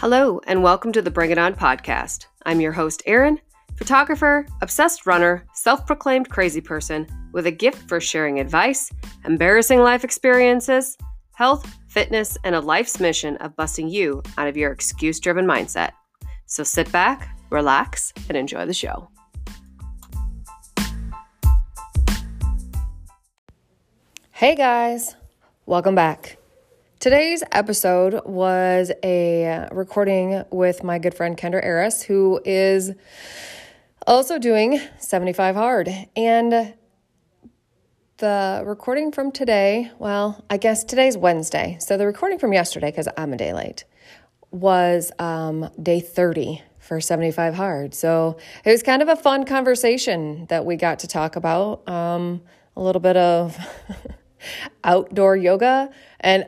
Hello, and welcome to the Bring It On podcast. I'm your host, Erin, photographer, obsessed runner, self proclaimed crazy person with a gift for sharing advice, embarrassing life experiences, health, fitness, and a life's mission of busting you out of your excuse driven mindset. So sit back, relax, and enjoy the show. Hey guys, welcome back. Today's episode was a recording with my good friend Kendra Aarhus, who is also doing 75 Hard. And the recording from today, well, I guess today's Wednesday. So the recording from yesterday, because I'm a day late, was um, day 30 for 75 Hard. So it was kind of a fun conversation that we got to talk about. Um, a little bit of outdoor yoga and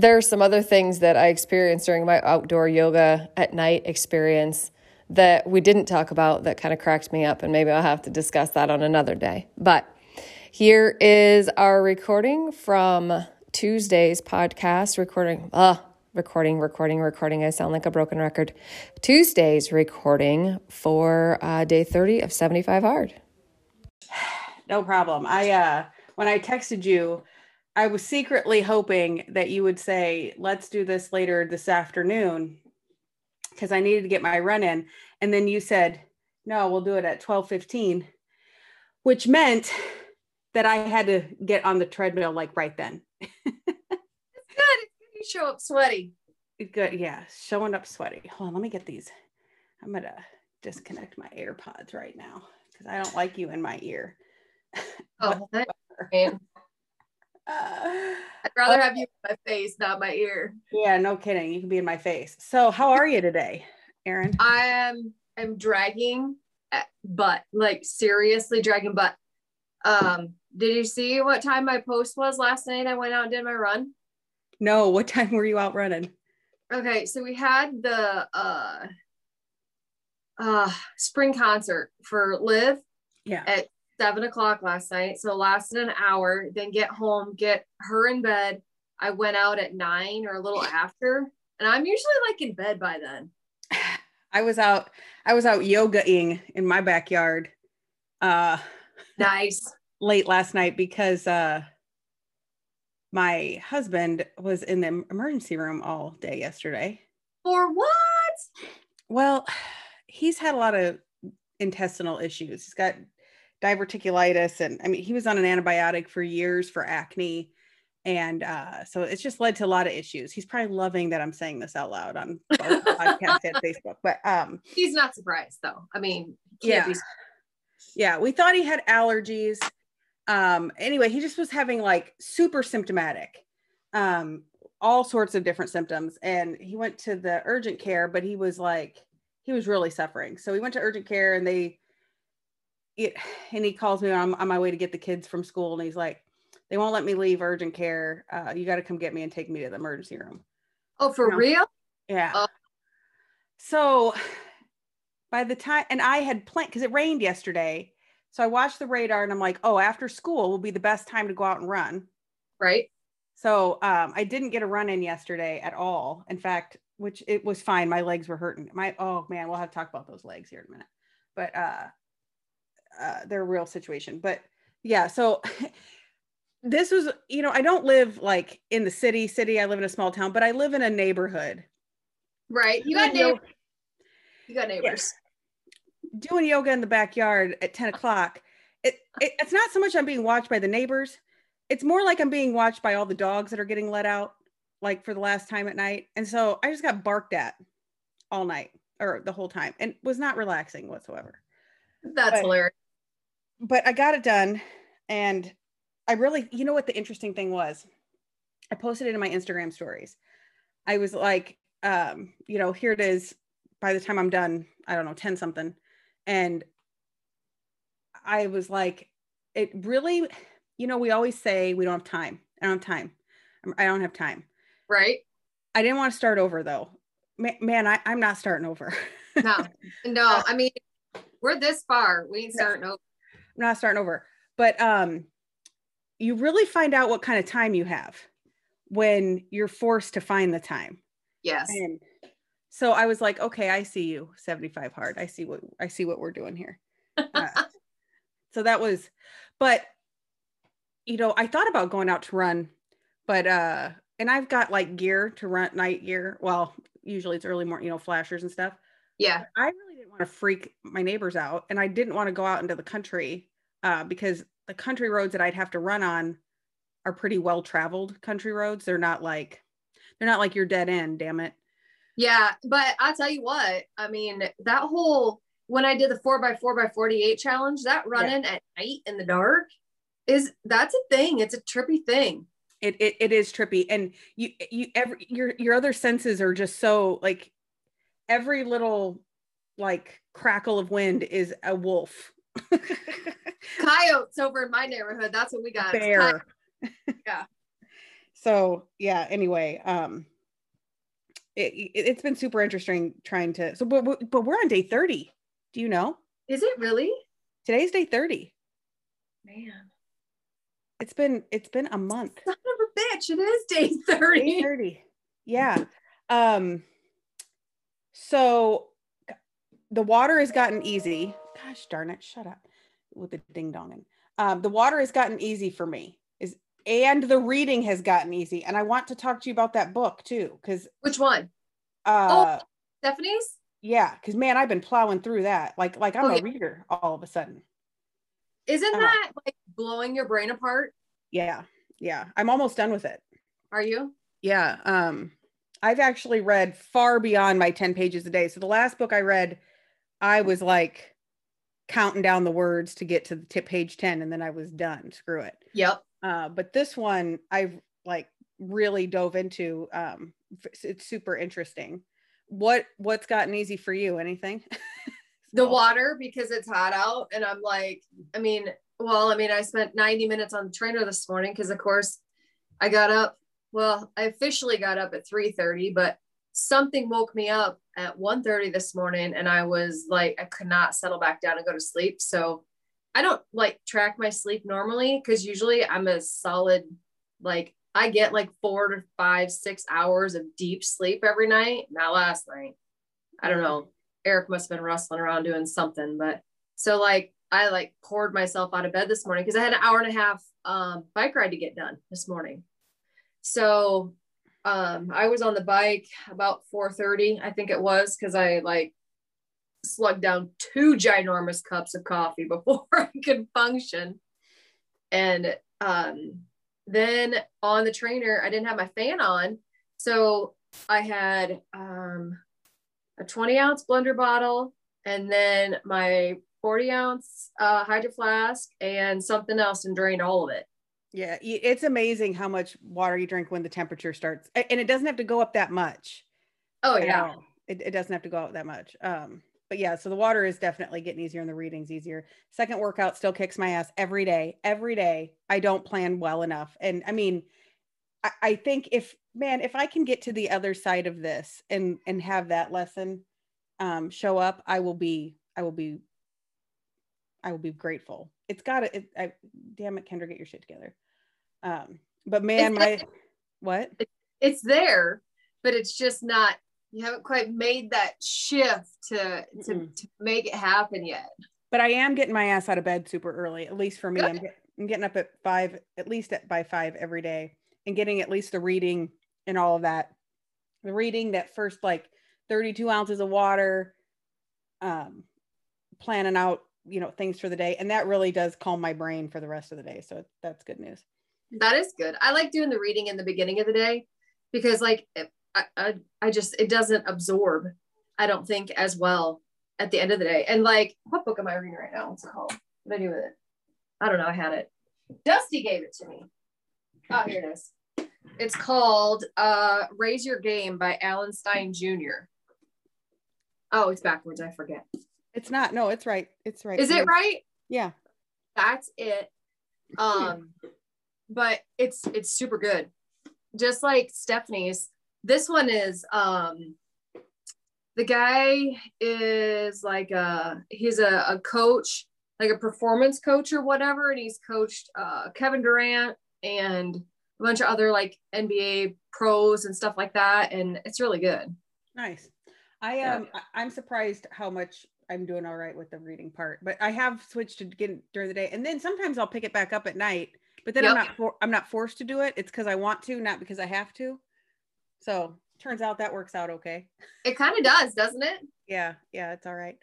there are some other things that I experienced during my outdoor yoga at night experience that we didn't talk about that kind of cracked me up, and maybe I'll have to discuss that on another day. But here is our recording from Tuesday's podcast. Recording, uh, recording, recording, recording. I sound like a broken record. Tuesday's recording for uh, day 30 of 75 Hard. No problem. I, uh, when I texted you, I was secretly hoping that you would say, let's do this later this afternoon because I needed to get my run in. And then you said, no, we'll do it at 12:15, which meant that I had to get on the treadmill like right then. it's good. You show up sweaty. Good. Yeah. Showing up sweaty. Hold on. Let me get these. I'm going to disconnect my AirPods right now because I don't like you in my ear. Oh, I'd rather have you in my face, not my ear. Yeah, no kidding. You can be in my face. So, how are you today, Erin? I am. I'm dragging butt, like seriously dragging butt. Um, did you see what time my post was last night? I went out and did my run. No, what time were you out running? Okay, so we had the uh uh spring concert for Live. Yeah. At seven o'clock last night. So lasted an hour, then get home, get her in bed. I went out at nine or a little after. And I'm usually like in bed by then. I was out, I was out yogaing in my backyard. Uh nice. late last night because uh my husband was in the emergency room all day yesterday. For what? Well, he's had a lot of intestinal issues. He's got diverticulitis and i mean he was on an antibiotic for years for acne and uh, so it's just led to a lot of issues. He's probably loving that i'm saying this out loud on podcast and facebook but um he's not surprised though. I mean yeah. be- yeah we thought he had allergies. Um anyway he just was having like super symptomatic um all sorts of different symptoms and he went to the urgent care but he was like he was really suffering. So he went to urgent care and they it, and he calls me on, on my way to get the kids from school and he's like they won't let me leave urgent care. Uh, you got to come get me and take me to the emergency room. Oh for you know? real? Yeah. Uh- so by the time and i had planned because it rained yesterday so i watched the radar and i'm like oh after school will be the best time to go out and run. Right. So um, i didn't get a run in yesterday at all. In fact which it was fine. My legs were hurting. My oh man we'll have to talk about those legs here in a minute. But uh uh, their real situation. But yeah, so this was, you know, I don't live like in the city, city. I live in a small town, but I live in a neighborhood. Right. You got neighbors. You got neighbors. Yeah. Doing yoga in the backyard at 10 o'clock. It, it, it's not so much I'm being watched by the neighbors. It's more like I'm being watched by all the dogs that are getting let out, like for the last time at night. And so I just got barked at all night or the whole time and was not relaxing whatsoever. That's but, hilarious but I got it done. And I really, you know what the interesting thing was? I posted it in my Instagram stories. I was like, um, you know, here it is. By the time I'm done, I don't know, 10 something. And I was like, it really, you know, we always say we don't have time. I don't have time. I don't have time. Right. I didn't want to start over though. Man, I, I'm not starting over. no, no. I mean, we're this far. We ain't starting over not starting over, but um, you really find out what kind of time you have when you're forced to find the time. Yes. And So I was like, okay, I see you, 75 hard. I see what I see what we're doing here. Uh, so that was, but you know, I thought about going out to run, but uh, and I've got like gear to run night gear. Well, usually it's early morning, you know, flashers and stuff. Yeah. I really didn't want to freak my neighbors out, and I didn't want to go out into the country uh, because the country roads that I'd have to run on are pretty well traveled country roads. They're not like they're not like your dead end. Damn it. Yeah, but I'll tell you what. I mean, that whole when I did the four by four by forty eight challenge, that running yeah. at night in the dark is that's a thing. It's a trippy thing. It, it it is trippy, and you you every your your other senses are just so like every little like crackle of wind is a wolf. Coyotes over in my neighborhood. That's what we got. Bear. yeah. So yeah. Anyway, um, it, it has been super interesting trying to. So, but but we're on day thirty. Do you know? Is it really? Today's day thirty. Man. It's been it's been a month. Son of a bitch! It is day thirty. Day thirty. Yeah. Um. So the water has gotten easy. Gosh darn it! Shut up with the ding donging. Um, the water has gotten easy for me. Is and the reading has gotten easy. And I want to talk to you about that book too, because which one? Uh, oh, Stephanie's. Yeah, because man, I've been plowing through that. Like, like I'm okay. a reader all of a sudden. Isn't uh, that like blowing your brain apart? Yeah, yeah. I'm almost done with it. Are you? Yeah. Um, I've actually read far beyond my 10 pages a day. So the last book I read, I was like counting down the words to get to the tip page 10 and then I was done. Screw it. Yep. Uh, but this one I've like really dove into. Um, it's super interesting. What what's gotten easy for you? Anything? the water because it's hot out and I'm like, I mean, well, I mean, I spent 90 minutes on the trainer this morning because of course I got up. Well, I officially got up at 3:30, but something woke me up at 1.30 this morning and i was like i could not settle back down and go to sleep. So i don't like track my sleep normally because usually i'm a solid like i get like four to five six hours of deep sleep every night not last night. I don't know. Eric must have been rustling around doing something but so like i like poured myself out of bed this morning because i had an hour and a half um, bike ride to get done this morning so um, I was on the bike about 4:30, I think it was, because I like slugged down two ginormous cups of coffee before I could function. And um, then on the trainer, I didn't have my fan on, so I had um, a 20 ounce blender bottle, and then my 40 ounce uh, hydro flask, and something else, and drained all of it. Yeah, it's amazing how much water you drink when the temperature starts, and it doesn't have to go up that much. Oh yeah, it, it doesn't have to go up that much. Um, but yeah, so the water is definitely getting easier and the reading's easier. Second workout still kicks my ass every day. Every day, I don't plan well enough, and I mean, I, I think if man, if I can get to the other side of this and and have that lesson um, show up, I will be I will be I will be grateful. It's got to, it, I, damn it, Kendra, get your shit together. Um, but man, it's, my, what? It's there, but it's just not, you haven't quite made that shift to, to, to make it happen yet. But I am getting my ass out of bed super early, at least for me. I'm, get, I'm getting up at five, at least at, by five every day and getting at least the reading and all of that. The reading that first like 32 ounces of water, um, planning out you know things for the day and that really does calm my brain for the rest of the day so that's good news. That is good. I like doing the reading in the beginning of the day because like I, I, I just it doesn't absorb i don't think as well at the end of the day. And like what book am i reading right now? What's it called? What did i do with it? I don't know. I had it. Dusty gave it to me. Oh here it is. It's called uh raise your game by alan stein jr oh it's backwards. I forget it's not. No, it's right. It's right. Is it right? Yeah. That's it. Um, but it's it's super good. Just like Stephanie's. This one is um the guy is like a he's a, a coach, like a performance coach or whatever, and he's coached uh Kevin Durant and a bunch of other like NBA pros and stuff like that. And it's really good. Nice. I am. Um, I'm surprised how much I'm doing all right with the reading part, but I have switched to get during the day, and then sometimes I'll pick it back up at night. But then yep. I'm not for, I'm not forced to do it. It's because I want to, not because I have to. So turns out that works out okay. It kind of does, doesn't it? Yeah, yeah, it's all right.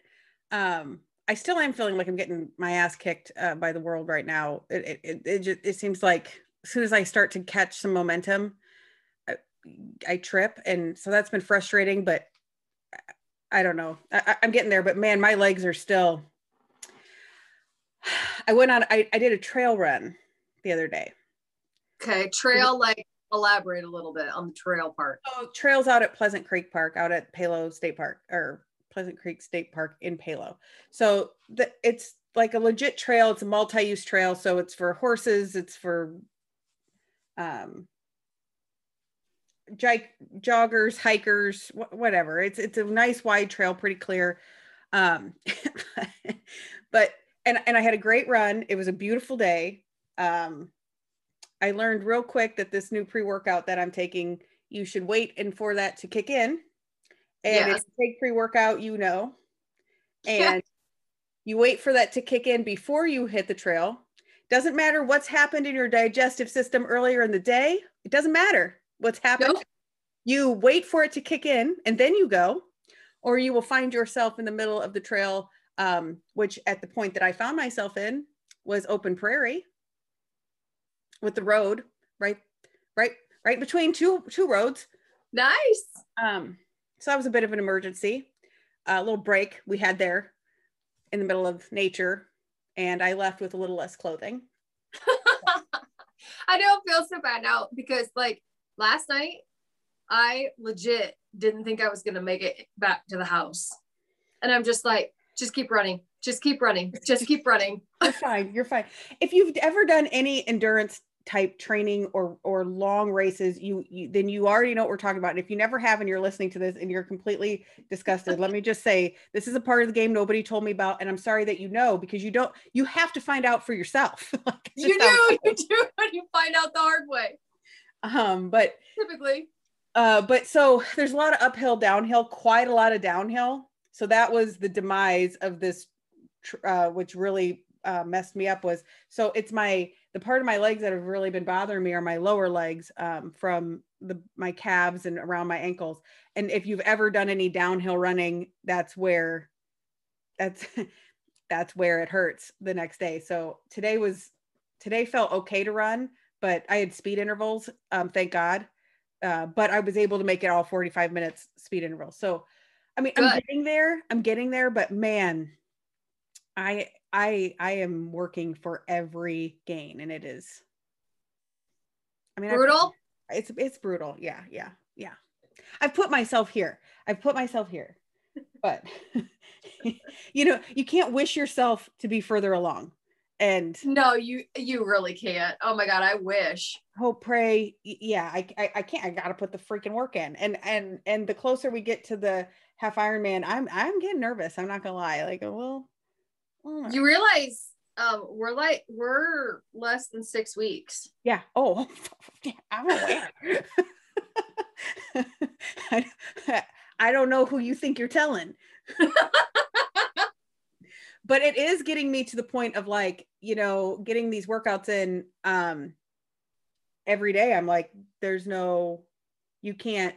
Um, I still am feeling like I'm getting my ass kicked uh, by the world right now. It it it, it, just, it seems like as soon as I start to catch some momentum, I, I trip, and so that's been frustrating. But I don't know. I, am getting there, but man, my legs are still. I went on. I, I did a trail run the other day. Okay, trail like elaborate a little bit on the trail part. Oh, trails out at Pleasant Creek Park, out at Palo State Park or Pleasant Creek State Park in Palo. So the, it's like a legit trail. It's a multi-use trail, so it's for horses. It's for um joggers, hikers, wh- whatever. It's it's a nice wide trail, pretty clear. Um, but and and I had a great run. It was a beautiful day. Um, I learned real quick that this new pre-workout that I'm taking, you should wait and for that to kick in. And yes. if you take pre-workout, you know. And you wait for that to kick in before you hit the trail. Doesn't matter what's happened in your digestive system earlier in the day. It doesn't matter what's happened. Nope. You wait for it to kick in and then you go, or you will find yourself in the middle of the trail, um, which at the point that I found myself in was open prairie with the road right, right, right between two two roads. Nice. Um, so that was a bit of an emergency, a little break we had there in the middle of nature, and I left with a little less clothing. I don't feel so bad now because like last night, I legit didn't think I was gonna make it back to the house. And I'm just like, just keep running, just keep running, just keep running. you're fine. You're fine. If you've ever done any endurance type training or or long races you, you then you already know what we're talking about and if you never have and you're listening to this and you're completely disgusted let me just say this is a part of the game nobody told me about and i'm sorry that you know because you don't you have to find out for yourself you do you do when you find out the hard way um but typically uh but so there's a lot of uphill downhill quite a lot of downhill so that was the demise of this uh, which really uh, messed me up was so it's my the part of my legs that have really been bothering me are my lower legs um, from the my calves and around my ankles. And if you've ever done any downhill running, that's where that's that's where it hurts the next day. So today was today felt okay to run, but I had speed intervals. Um, thank God. Uh, but I was able to make it all 45 minutes speed intervals. So I mean, Good. I'm getting there. I'm getting there, but man, I I I am working for every gain and it is I mean brutal. I, it's it's brutal. Yeah, yeah, yeah. I've put myself here. I've put myself here. But you know, you can't wish yourself to be further along. And no, you you really can't. Oh my god, I wish. Hope, pray. Yeah, I, I I can't. I got to put the freaking work in. And and and the closer we get to the half Ironman, I'm I'm getting nervous. I'm not gonna lie. Like, well, Oh you realize um, we're like we're less than six weeks. Yeah. Oh, I'm aware. I, I don't know who you think you're telling. But it is getting me to the point of like, you know, getting these workouts in um every day. I'm like, there's no you can't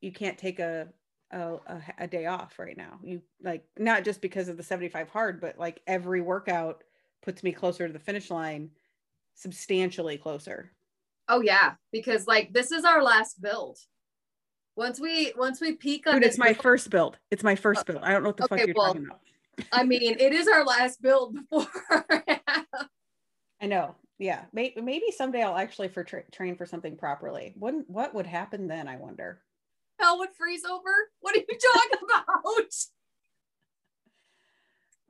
you can't take a a, a, a, day off right now. You like not just because of the 75 hard, but like every workout puts me closer to the finish line, substantially closer. Oh yeah, because like this is our last build. Once we once we peak on Dude, it's my build, first build. It's my first build. I don't know what the okay, fuck you're well, talking about. I mean, it is our last build before. I know. Yeah, maybe, maybe someday I'll actually for tra- train for something properly. What what would happen then? I wonder hell would freeze over? What are you talking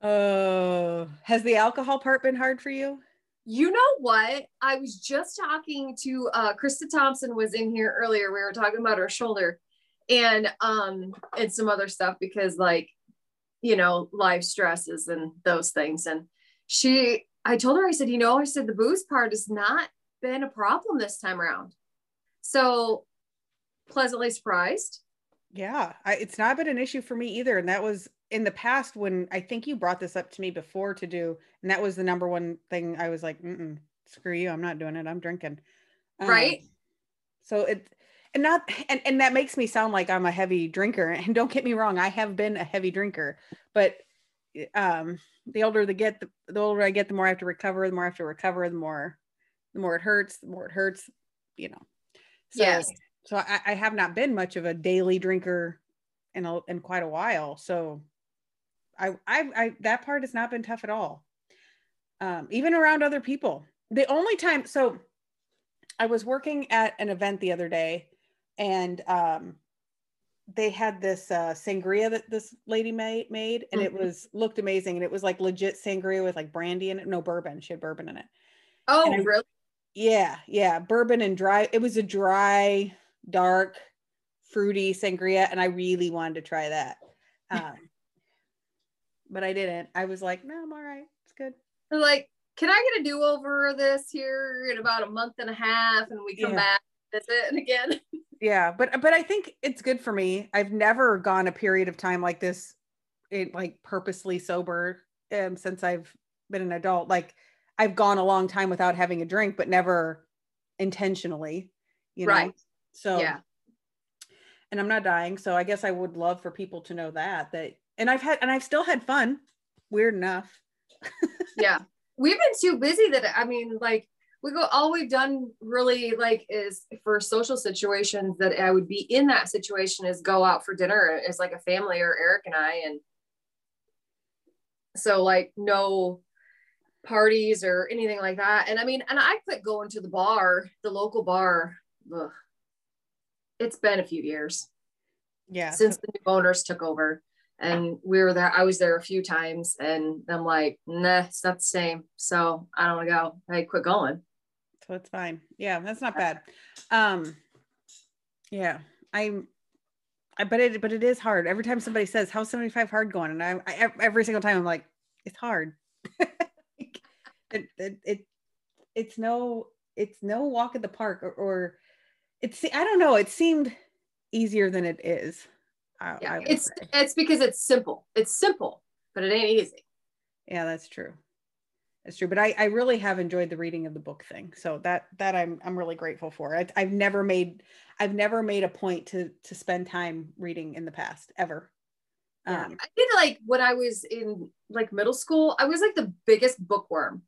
about? Uh, has the alcohol part been hard for you? You know what? I was just talking to uh Krista Thompson was in here earlier. We were talking about her shoulder and um and some other stuff because like you know life stresses and those things and she I told her I said you know I said the booze part has not been a problem this time around so pleasantly surprised Yeah, I, it's not been an issue for me either. And that was in the past when I think you brought this up to me before to do, and that was the number one thing I was like, Mm-mm, screw you, I'm not doing it. I'm drinking. Um, right. So it, and not, and, and that makes me sound like I'm a heavy drinker. And don't get me wrong, I have been a heavy drinker, but um, the older they get, the, the older I get, the more I have to recover, the more I have to recover, the more, the more it hurts, the more it hurts, you know. So, yes. So I, I have not been much of a daily drinker in a, in quite a while. So I, I, I, that part has not been tough at all. Um, even around other people. The only time, so I was working at an event the other day and um, they had this uh, sangria that this lady made, made and it Mhm. was looked amazing and it was like legit sangria with like brandy in it no bourbon she had bourbon in it Oh, I- really? yeah yeah bourbon and dry it was a dry dark fruity sangria and i really wanted to try that um, but i didn't i was like no i'm all right it's good like, can I get a do over of this here in about a month and a half? And we come Yeah. back, that's it and again. yeah but but i think it's good for me. I've never gone a period of time like this it like purposely sober um, since i've been an adult. Like i've gone a long time without having a drink but never intentionally you know? Right. so yeah. and i'm not dying so i guess i would love for people to know that that and i've had and i've still had fun. Weird enough. Yeah. We've been too busy that i mean like we go all we've done really like is for social situations that i would be in that situation is go out for dinner as like a family or eric and i and so like no parties or anything like that. And i mean and i quit going to the bar the local bar. Ugh. it's been a few years yeah. since the new owners took over. And we were there i was there a few times and i'm like nah it's not the same. So i don't want to go. I quit going so it's fine. Yeah that's not bad. Um yeah i'm I, but it but it is hard. Every time somebody says how's 75 hard going? and I, I every single time i'm like it's hard. It, it, it it's no it's no walk in the park or, or it's i don't know it seemed easier than it is I, yeah I it's say. it's because it's simple. It's simple but it ain't easy. Yeah that's true that's true but I, I really have enjoyed the reading of the book thing so that that i'm i'm really grateful for. I, i've never made i've never made a point to to spend time reading in the past ever. Yeah. um i did like when i was in like middle school i was like the biggest bookworm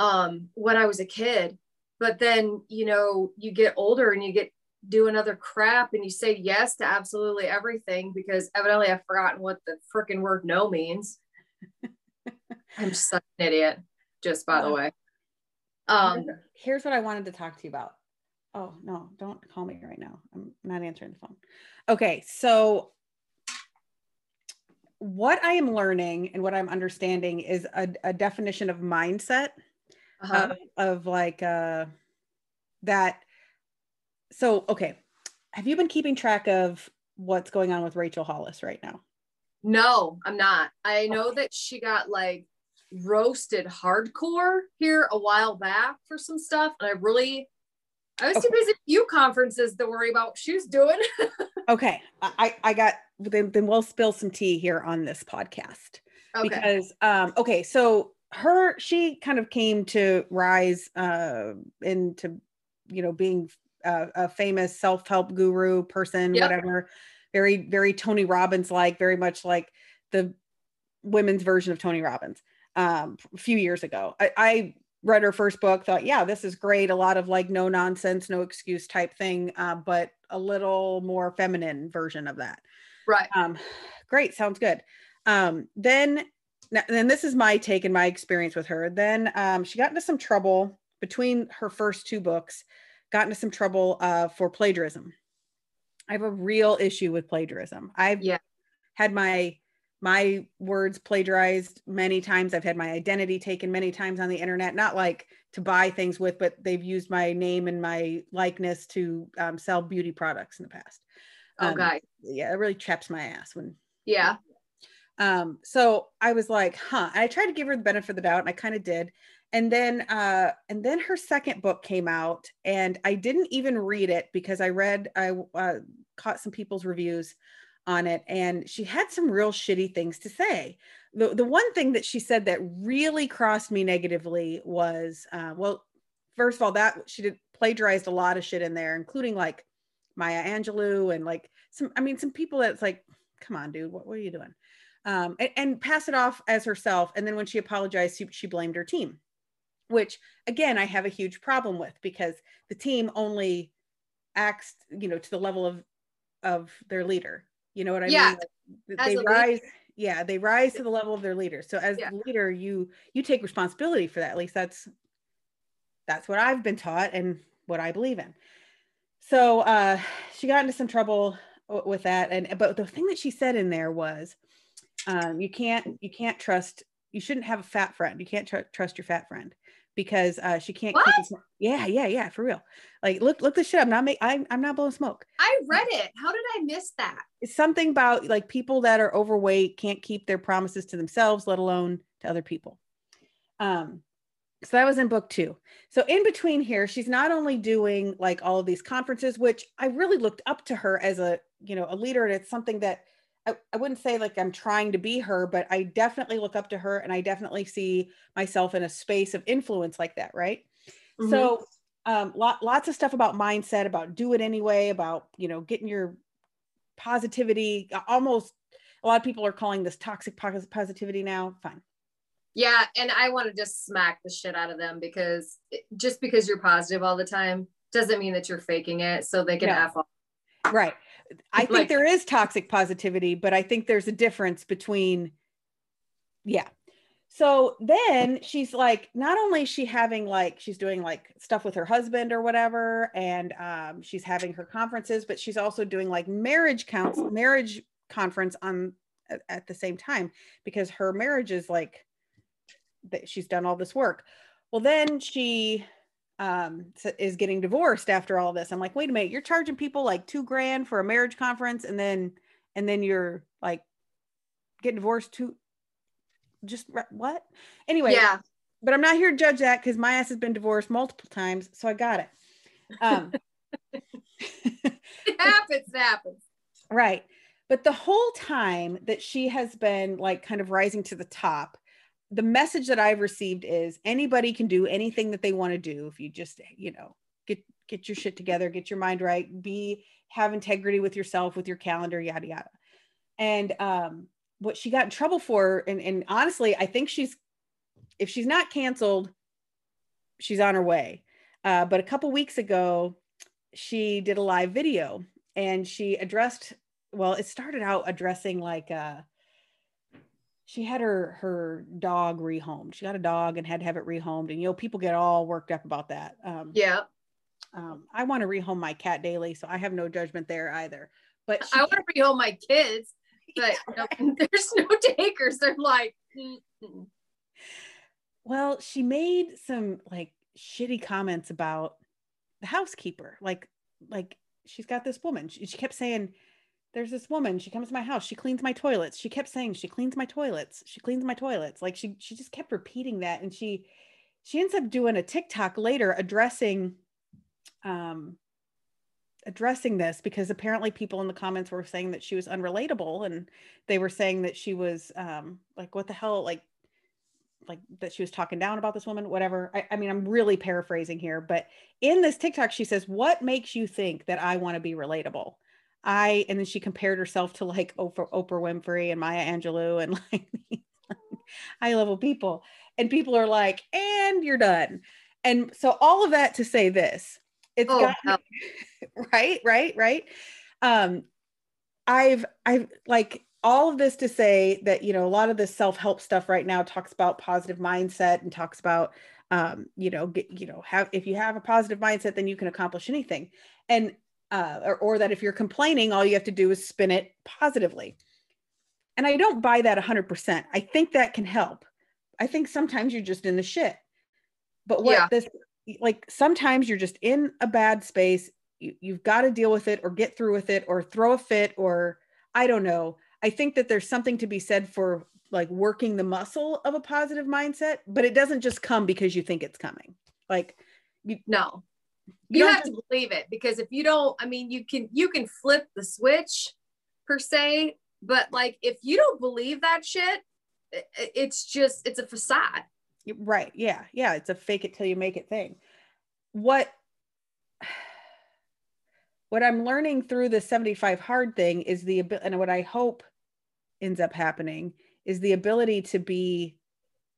um when i was a kid but then you know you get older and you get doing other crap and you say yes to absolutely everything because evidently i've forgotten what the freaking word no means. I'm such an idiot just by the way. Um here's, what i wanted to talk to you about. Oh no don't call me right now. I'm not answering the phone. Okay so what i am learning and what i'm understanding is a, a definition of mindset uh-huh. of, of like uh that so okay have you been keeping track of what's going on with rachel hollis right now? No i'm not. I know that she got like roasted hardcore here a while back for some stuff. And i really i was too busy you conferences to worry about what she was doing. Okay i i got then, then we'll spill some tea here on this podcast. Okay. Because um okay so her she kind of came to rise uh into you know being a, a famous self-help guru person Yep. whatever. Very very tony robbins like very much like the women's version of tony robbins um a few years ago I, I read her first book thought yeah this is great a lot of like no nonsense no excuse type thing uh, but a little more feminine version of that right um, great, sounds good. Um, then, then this is my take and my experience with her. Then um, she got into some trouble between her first two books. Got into some trouble uh, for plagiarism. I have a real issue with plagiarism. I've Yeah. had my my words plagiarized many times. I've had my identity taken many times on the internet. Not like to buy things with, but they've used my name and my likeness to um, sell beauty products in the past. Um, okay yeah, it really chaps my ass when yeah um so I was like, huh. And I tried to give her the benefit of the doubt and I kind of did. And then uh and then her second book came out and I didn't even read it because I read I uh caught some people's reviews on it and she had some real shitty things to say. The, the one thing that she said that really crossed me negatively was uh, well first of all that she did plagiarized a lot of shit in there including like maya angelou and like some i mean some people that's like come on dude what, are you doing? Um, and, and, pass it off as herself and then when she apologized she, she blamed her team which again i have a huge problem with because the team only acts you know to the level of of their leader you know what i yeah, mean like, they rise leader. yeah they rise to the level of their leader. So as yeah. the leader you you take responsibility for that. At least that's that's what i've been taught and what i believe in. So uh she got into some trouble with that. And but the thing that she said in there was um you can't you can't trust you shouldn't have a fat friend. You can't tr- trust your fat friend because uh, she can't what? keep yeah yeah yeah for real. Like look look this shit i'm not make I'm, I'm not blowing smoke. I read it. How did i miss that? It's something about like people that are overweight can't keep their promises to themselves let alone to other people. Um so that was in book two. So in between here she's not only doing like all of these conferences which i really looked up to her as a you know a leader and it's something that I, I wouldn't say like I'm trying to be her, but I definitely look up to her and I definitely see myself in a space of influence like that. Right. Mm-hmm. So, um, lot, lots of stuff about mindset, about do it anyway, about, you know, getting your positivity. Almost a lot of people are calling this toxic positivity now. Fine. Yeah. And I want to just smack the shit out of them because just because you're positive all the time doesn't mean that you're faking it. So they can no. F off. Right. I think like, there is toxic positivity, but I think there's a difference between, yeah. So then she's like, not only is she having like, she's doing like stuff with her husband or whatever, and um, she's having her conferences, but she's also doing like marriage counsel, marriage conference on at, at the same time because her marriage is like, that she's done all this work. Well, then she um, is getting divorced after all this. I'm like, wait a minute, you're charging people like two grand for a marriage conference, and then and then you're like getting divorced too. Just what? Anyway, yeah. But I'm not here to judge that because my ass has been divorced multiple times, so I got it. Um, it happens. It happens. Right. But the whole time that she has been like kind of rising to the top, the message that I've received is anybody can do anything that they want to do if you just, you know, get get your shit together, get your mind right, be have integrity with yourself, with your calendar, yada yada. And um, what she got in trouble for, and, and honestly, I think she's if she's not canceled, she's on her way. Uh, but a couple weeks ago, she did a live video and she addressed. Well, it started out addressing like uh, she had her her dog rehomed. She got a dog and had to have it rehomed, and you know people get all worked up about that. Um, yeah. Um, I want to rehome my cat daily, so I have no judgment there either. But I want to rehome my kids, but yeah. no, there's no takers. They're like. Mm-mm. Well, she made some like shitty comments about the housekeeper. Like, like she's got this woman. She, she kept saying there's this woman she comes to my house she cleans my toilets she kept saying she cleans my toilets she cleans my toilets like she she just kept repeating that and she she ends up doing a tiktok later addressing um addressing this because apparently people in the comments were saying that she was unrelatable and they were saying that she was um like what the hell like like that she was talking down about this woman whatever. I, I mean i'm really paraphrasing here but in this tiktok she says what makes you think that i want to be relatable I and then she compared herself to like Oprah, Oprah Winfrey and Maya Angelou and like high level people. And people are like, and you're done. And so all of that to say this, it's oh, got right, right, right. Um, I've I've like all of this to say that you know a lot of the self-help stuff right now talks about positive mindset and talks about um, you know get, you know have if you have a positive mindset then you can accomplish anything and uh, or, or that if you're complaining, all you have to do is spin it positively. And I don't buy that 100%. I think that can help. I think sometimes you're just in the shit. But what yeah. this, like, sometimes you're just in a bad space. You, you've got to deal with it or get through with it or throw a fit or I don't know. I think that there's something to be said for like working the muscle of a positive mindset, but it doesn't just come because you think it's coming. Like, you, no, you, you have to believe it because if you don't, I mean, you can you can flip the switch per se, but like if you don't believe that shit, it's just it's a facade. Right. Yeah. Yeah. It's a fake it till you make it thing. What what I'm learning through the 75 hard thing is the ability, and what I hope ends up happening is the ability to be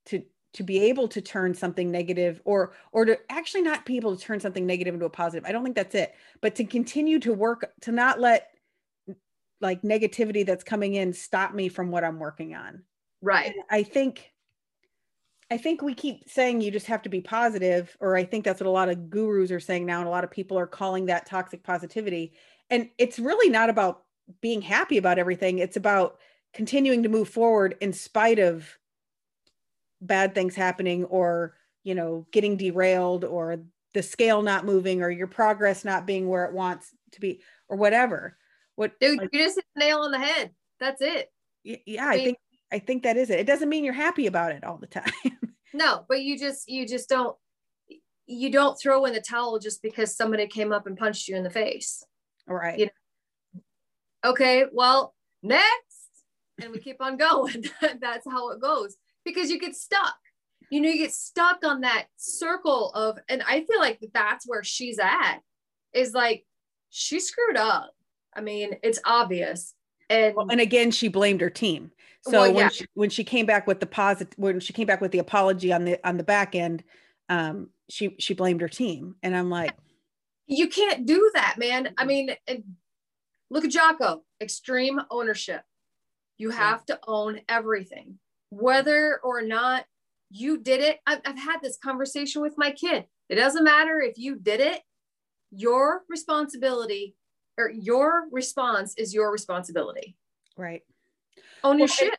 to to be able to turn something negative or or to actually not be able to turn something negative into a positive i don't think that's it but to continue to work to not let like negativity that's coming in stop me from what i'm working on. Right. And i think i think we keep saying you just have to be positive or i think that's what a lot of gurus are saying now and a lot of people are calling that toxic positivity. And it's really not about being happy about everything it's about continuing to move forward in spite of bad things happening or you know getting derailed or the scale not moving or your progress not being where it wants to be or whatever. What dude like, you just hit the nail on the head. That's it. Yeah I, mean, I think i think that is it. It doesn't mean you're happy about it all the time. No but you just you just don't you don't throw in the towel just because somebody came up and punched you in the face. All right. You know? okay well next. And we keep on going. That's how it goes because you get stuck. You know, you get stuck on that circle of, and I feel like that's where she's at is like, she screwed up. I mean, it's obvious. And, well, and again, she blamed her team. So well, yeah. when she when she came back with the positive when she came back with the apology on the on the back end, um, she she blamed her team. And I'm like, you can't do that, man. I mean, look at Jocko, extreme ownership. You have to own everything whether or not you did it. I've, I've had this conversation with my kid. It doesn't matter if you did it, your responsibility or your response is your responsibility. Right. Own your well, shit.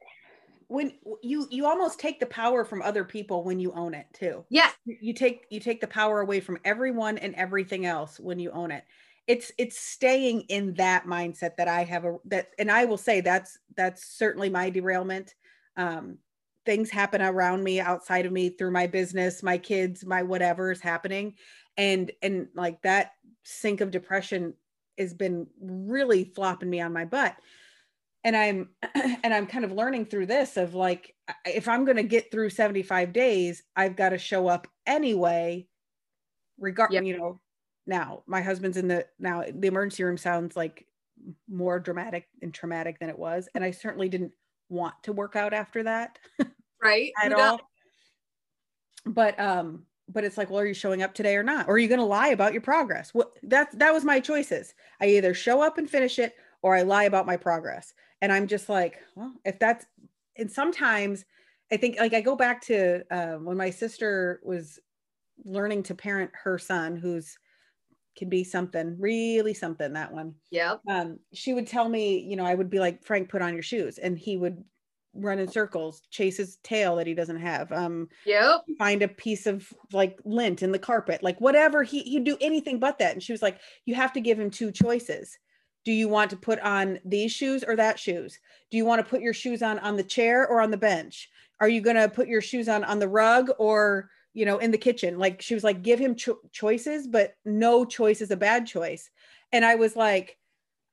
When you you almost take the power from other people when you own it too. Yeah. You take you take the power away from everyone and everything else when you own it. It's it's staying in that mindset that I have a that and I will say that's that's certainly my derailment. Um things happen around me outside of me through my business my kids my whatever is happening. And and like that sink of depression has been really flopping me on my butt. And i'm and i'm kind of learning through this of like if i'm going to get through 75 days i've got to show up anyway regard yep. you know now. My husband's in the now the emergency room sounds like more dramatic and traumatic than it was. And i certainly didn't want to work out after that right? at all. But um but it's like well are you showing up today or not? Or are you going to lie about your progress? What that that was my choices. I either show up and finish it or i lie about my progress. And i'm just like well if that's and sometimes i think like i go back to uh, when my sister was learning to parent her son who's can be something really something that one yeah um she would tell me you know i would be like frank put on your shoes and he would run in circles, chase his tail that he doesn't have. Um, yep. Find a piece of like lint in the carpet, like whatever. He he'd do anything but that. And she was like, you have to give him two choices. Do you want to put on these shoes or that shoes? Do you want to put your shoes on on the chair or on the bench? Are you going to put your shoes on on the rug or you know in the kitchen? Like she was like, give him cho- choices, but no choice is a bad choice. And I was like,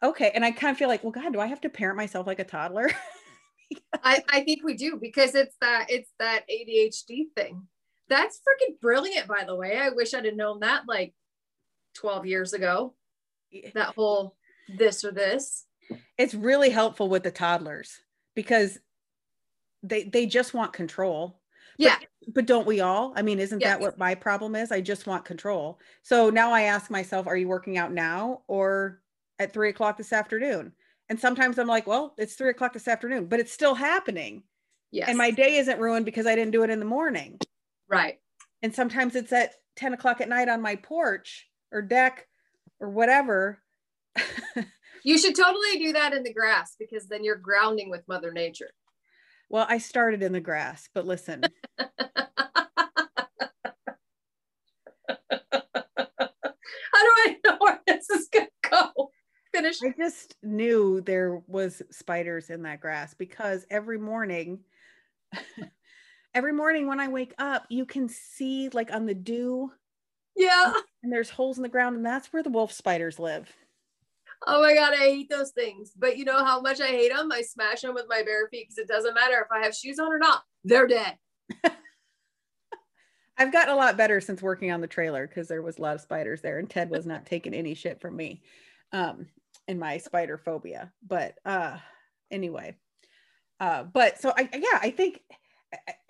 okay. And I kind of feel like, well, God, do I have to parent myself like a toddler? I, I think we do because it's that it's that ADHD thing. That's freaking brilliant, by the way. I wish I'd have known that like 12 years ago. That whole this or this. It's really helpful with the toddlers because they they just want control. Yeah. But, but don't we all? I mean, isn't yes. that what my problem is? I just want control. So now I ask myself, are you working out now or at three o'clock this afternoon? And sometimes I'm like, well, it's three o'clock this afternoon, but it's still happening. Yes. And my day isn't ruined because I didn't do it in the morning. Right. And sometimes it's at 10 o'clock at night on my porch or deck or whatever. you should totally do that in the grass because then you're grounding with Mother Nature. Well, I started in the grass, but listen. How do I know where this is going to go? finish. I just knew there was spiders in that grass because every morning, every morning when I wake up, you can see like on the dew Yeah. And there's holes in the ground, and that's where the wolf spiders live. Oh my god, I hate those things. But you know how much I hate them? I smash them with my bare feet because it doesn't matter if I have shoes on or not. They're dead. I've gotten a lot better since working on the trailer because there was a lot of spiders there, and Ted was not taking any shit from me um, in my spider phobia. But uh, anyway, uh, but so I yeah, I think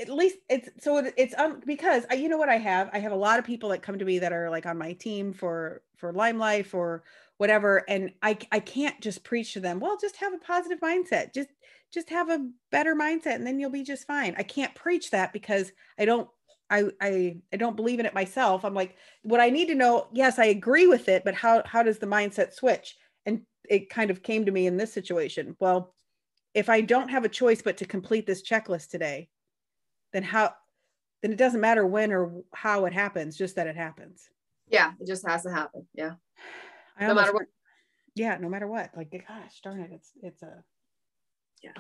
at least it's so it's um because I, you know what I have I have a lot of people that come to me that are like on my team for for Lyme Life or whatever and I I can't just preach to them well just have a positive mindset just just have a better mindset and then you'll be just fine. I can't preach that because I don't I I I don't believe in it myself. I'm like what I need to know yes I agree with it but how how does the mindset switch? And it kind of came to me in this situation well if I don't have a choice but to complete this checklist today then how then it doesn't matter when or how it happens just that it happens. Yeah it just has to happen yeah I no matter what. yeah no matter what like gosh darn it it's it's a yeah.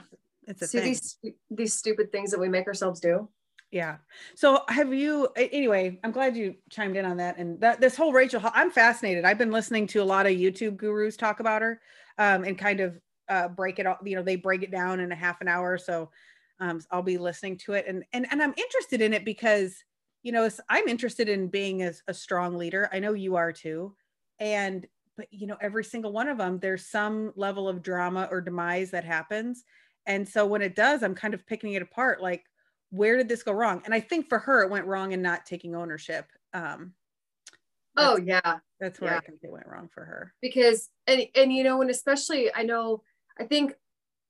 It's a see thing. these these stupid things that we make ourselves do? Yeah. So have you anyway i'm glad you chimed in on that and that this whole rachel i'm fascinated. I've been listening to a lot of youtube gurus talk about her um, and kind of uh, break it all you know they break it down in a half an hour so um, I'll be listening to it and and and I'm interested in it because you know I'm interested in being a, a strong leader. I know you are too, and but you know every single one of them there's some level of drama or demise that happens, and so when it does, I'm kind of picking it apart. Like where did this go wrong? And I think for her it went wrong in not taking ownership. Um, oh yeah, that's where yeah. I think it went wrong for her because and and you know and especially I know I think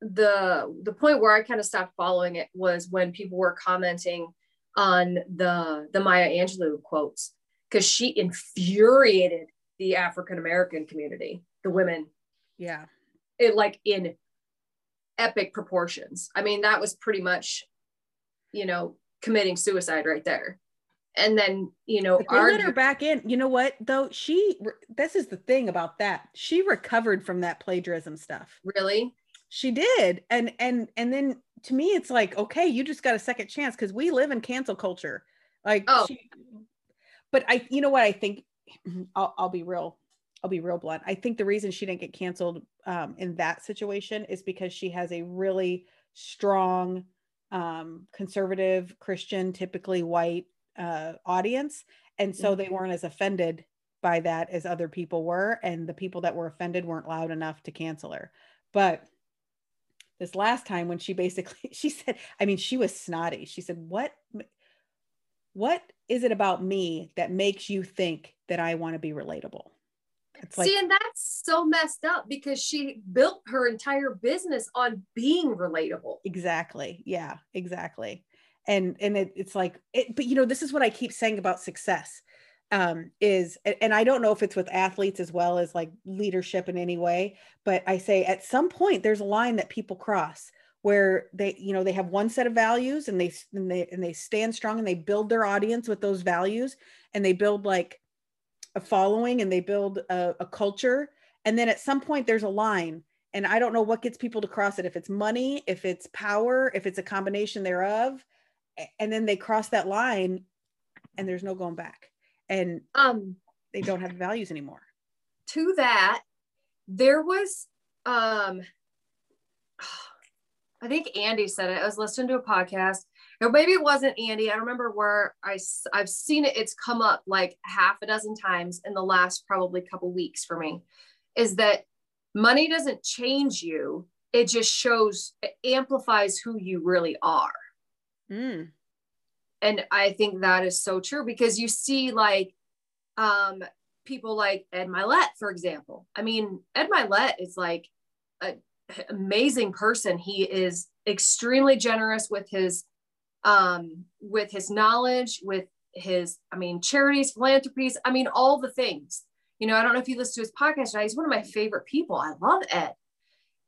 the the point where I kind of stopped following it was when people were commenting on the the Maya Angelou quotes because she infuriated the African American community, the women. Yeah. It like in epic proportions. I mean, that was pretty much, you know, committing suicide right there. And then, you know, they let her back in. You know what though? She this is the thing about that. She recovered from that plagiarism stuff. Really? she did and and and then to me it's like okay you just got a second chance because we live in cancel culture like oh. She, but i you know what i think I'll, I'll be real i'll be real blunt. I think the reason she didn't get canceled um, in that situation is because she has a really strong um, conservative christian typically white uh, audience. And so mm-hmm. they weren't as offended by that as other people were. And the people that were offended weren't loud enough to cancel her. But this last time when she basically she said i mean she was snotty. She said what what is it about me that makes you think that i want to be relatable. It's like, see and that's so messed up because she built her entire business on being relatable. Exactly yeah exactly. And and it, it's like it, but you know this is what i keep saying about success um, is and i don't know if it's with athletes as well as like leadership in any way but i say at some point there's a line that people cross where they you know they have one set of values and they and they and they stand strong and they build their audience with those values and they build like a following and they build a, a culture. And then at some point there's a line and i don't know what gets people to cross it if it's money if it's power if it's a combination thereof and then they cross that line and there's no going back. And um they don't have values anymore. to that there was um i think andy said it. I was listening to a podcast or maybe it wasn't andy. I remember where i i've seen it it's come up like half a dozen times in the last probably couple weeks for me is that money doesn't change you. It just shows it amplifies who you really are. Mm. And i think that is so true because you see like um people like ed mylett for example. I mean ed mylett is like an amazing person. He is extremely generous with his um with his knowledge with his i mean charities philanthropies i mean all the things. You know i don't know if you listen to his podcast he's one of my favorite people. I love ed.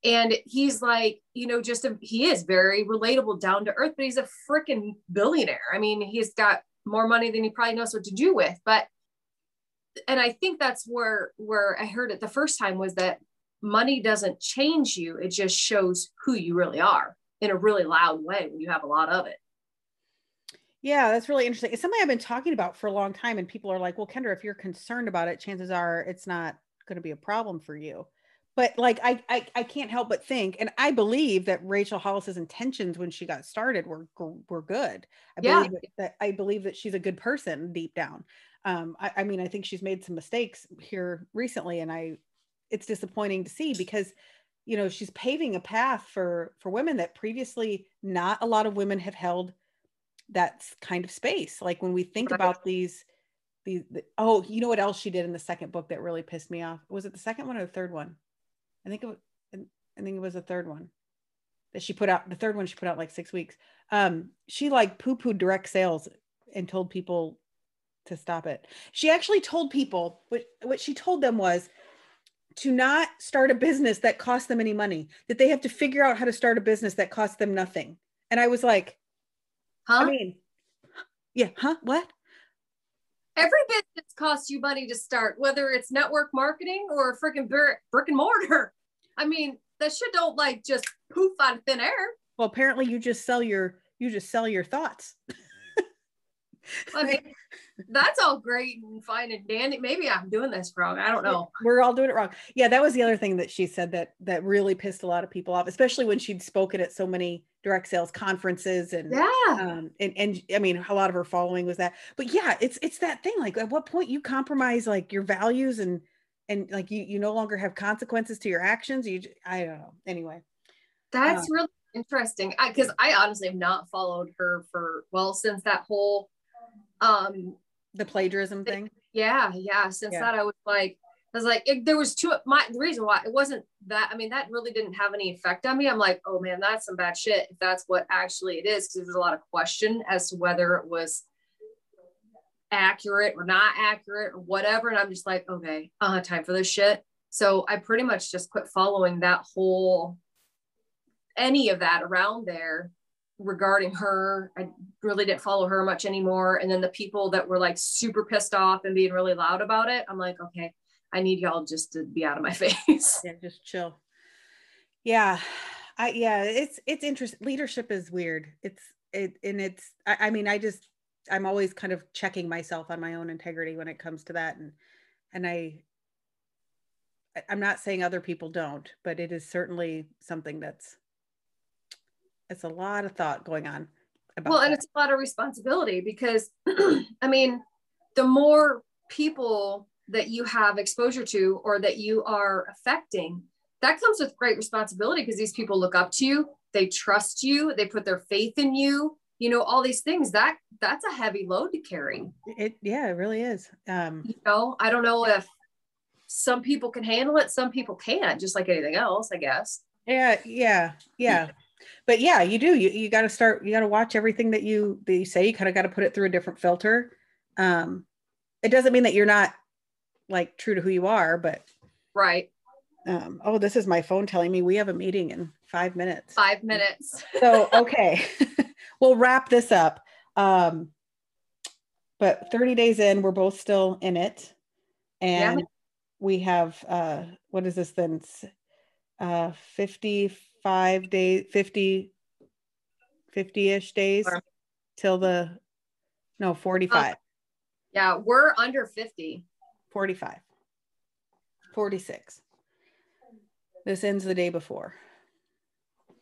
And he's like you know just a, he is very relatable down to earth but he's a freaking billionaire. I mean he's got more money than he probably knows what to do with but and i think that's where where i heard it the first time was that money doesn't change you. It just shows who you really are in a really loud way when you have a lot of it Yeah, that's really interesting. It's something I've been talking about for a long time, and people are like, "Well, Kendra, if you're concerned about it, chances are it's not going to be a problem for you." But like, I, I I can't help but think, and I believe that Rachel Hollis's intentions when she got started were were good. I Yeah. believe that, I believe that she's a good person deep down. Um, I, I mean, I think she's made some mistakes here recently, and I it's disappointing to see because you know she's paving a path for for women that previously not a lot of women have held that kind of space like when we think Right. about these these the, oh you know what else she did in the second book that really pissed me off? Was it the second one or the third one? I think it was i think it was the third one that she put out the third one she put out like six weeks. Um she like poo-pooed direct sales and told people to stop it. She actually told people what what she told them was to not start a business that costs them any money that they have to figure out how to start a business that costs them nothing. And i was like Huh? I mean, yeah, huh? What? Every business costs you money to start, whether it's network marketing or freaking brick, brick and mortar. I mean, that shit don't like just poof out of thin air. Well, apparently you just sell your you just sell your thoughts. I mean, that's all great and fine and dandy. Maybe I'm doing this wrong. I don't know. We're all doing it wrong. Yeah, that was the other thing that she said that that really pissed a lot of people off, especially when she'd spoken at so many direct sales conferences and Yeah. um and and I mean a lot of her following was that. But yeah, it's it's that thing like at what point you compromise like your values and and like you you no longer have consequences to your actions. You I don't know. Anyway. That's really interesting. Because I, honestly have not followed her for, well, since that whole, um, The plagiarism thing. yeah, yeah. Since Yeah. that, I was like, I was like, it, there was two. My the reason why it wasn't that. I mean, that really didn't have any effect on me. I'm like, oh man, that's some bad shit. If that's what actually it is, because there's a lot of question as to whether it was accurate or not accurate or whatever. And I'm just like, okay, I don't have time for this shit. So I pretty much just quit following that whole any of that around there regarding her. I really didn't follow her much anymore. And then the people that were like super pissed off and being really loud about it, I'm like, okay, I need y'all just to be out of my face. yeah just chill yeah i yeah it's it's interesting leadership is weird it's it and it's I, I mean i just i'm always kind of checking myself on my own integrity when it comes to that and and i I- i'm not saying other people don't but it is certainly something that's it's a lot of thought going on about well, and it's a lot of responsibility because, I mean, the more people that you have exposure to or that you are affecting, that comes with great responsibility because these people look up to you, they trust you, they put their faith in you. You know, all these things that that's a heavy load to carry. it yeah it really is um You know, I don't know if some people can handle it, some people can't, just like anything else, I guess. Yeah, yeah, yeah but yeah you do you, you got to start you got to watch everything that you that you say you kind of got to put it through a different filter. Um it doesn't mean that you're not like true to who you are but right. um oh this is my phone telling me we have a meeting in five minutes. Five minutes. So okay. We'll wrap this up. Um but 30 days in we're both still in it. And yeah. we have uh what is this then? Uh 50 five days, 50, 50-ish days sure. till the, no, 45. Uh, yeah, we're under 50. 45, 46. This ends the day before.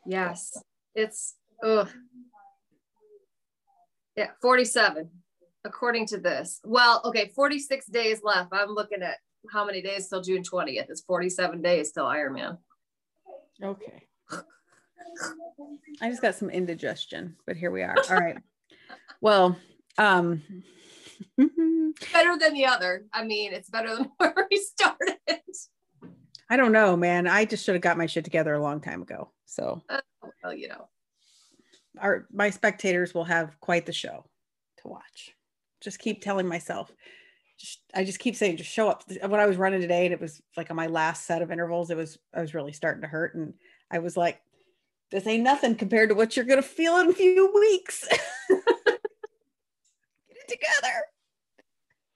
Yes, it's, ugh. Yeah, 47, according to this. Well, okay, 46 days left. I'm looking at how many days till June 20th. It's 47 days till Ironman. Okay. I just got some indigestion, but here we are. All right. Well, um Better than the other. I mean, it's better than where we started. I don't know, man. I just should have got my shit together a long time ago. So Well, you know. our my spectators will have quite the show to watch. Just keep telling myself. Just I just keep saying, just show up. When I was running today, and it was like on my last set of intervals, it was I was really starting to hurt, and I was like, "This ain't nothing compared to what you're gonna feel in a few weeks." Get it together.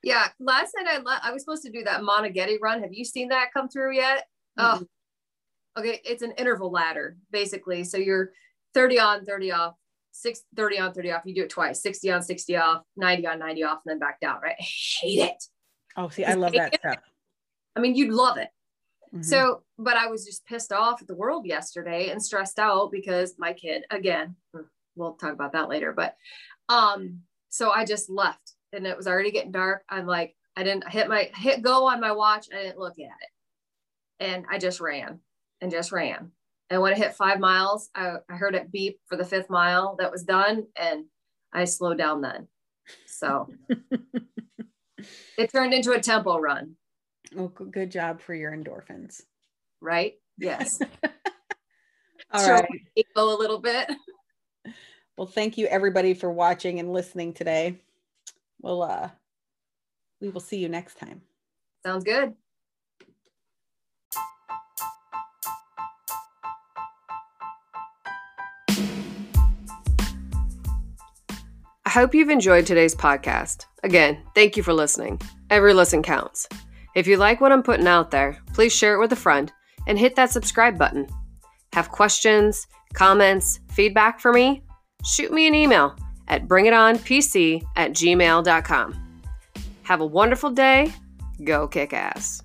Yeah, last night I le- I was supposed to do that Moneghetti run. Have you seen that come through yet? Oh, okay. It's an interval ladder basically. So you're 30 on, 30 off, six, 30 on, 30 off. You do it twice, 60 on, 60 off, 90 on, 90 off, and then back down, right? I hate it. Oh, see, I love that stuff. I mean, you'd love it. Mhm. So, but I was just pissed off at the world yesterday and stressed out because my kid, again, hmm, we'll talk about that later, but um, so I just left and it was already getting dark. I'm like, I didn't hit my hit go on my watch. I didn't look at it. And I just ran and just ran. And when it hit five miles, I, I heard it beep for the fifth mile that was done. And I slowed down then. So it turned into a tempo run, oh, g- good job for your endorphins. right? Yes. All Sure. right. Go a little bit. Well, thank you everybody for watching and listening today. We'll uh we will see you next time. Sounds good. I hope you've enjoyed today's podcast. Again, thank you for listening. Every listen counts. If you like what I'm putting out there, please share it with a friend and hit that subscribe button. Have questions, comments, feedback for me? Shoot me an email at bringitonpc at gmail.com. Have a wonderful day. Go kick ass.